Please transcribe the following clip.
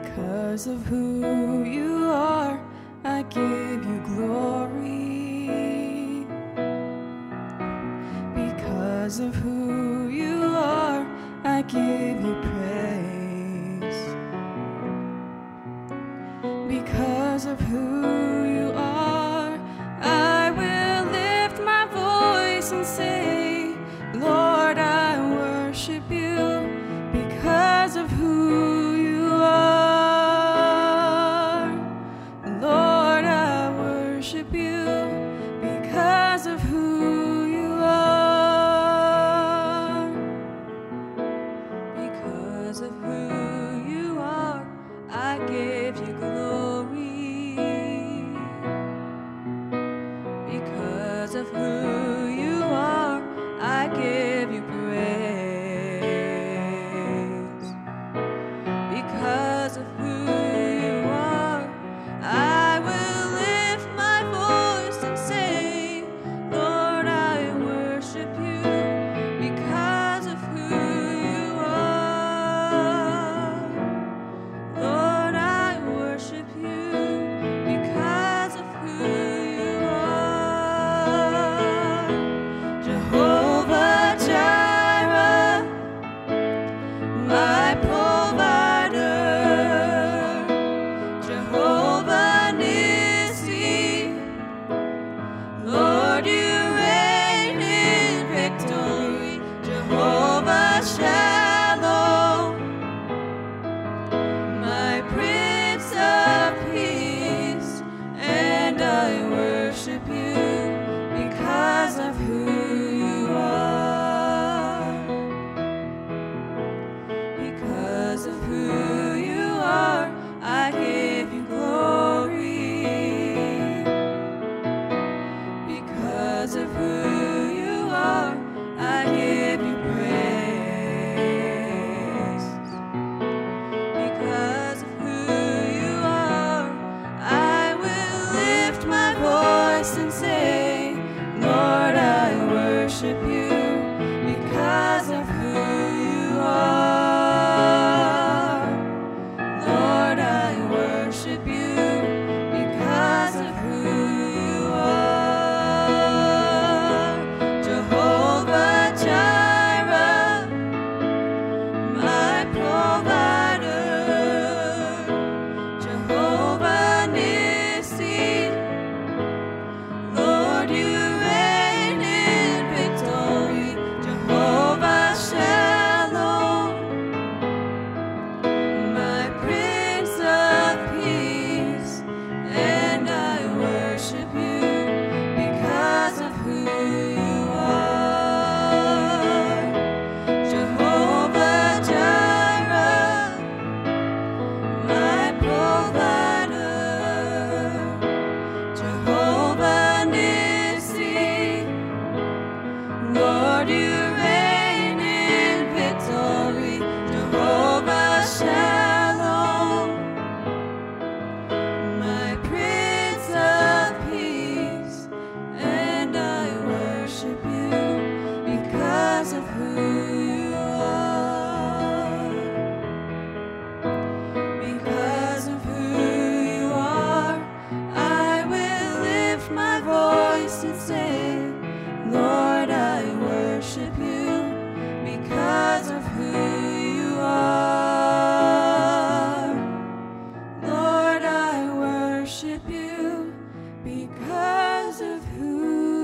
because of who you are, I give you glory. Because of who you are, I give you praise. Because of who worship you. because of who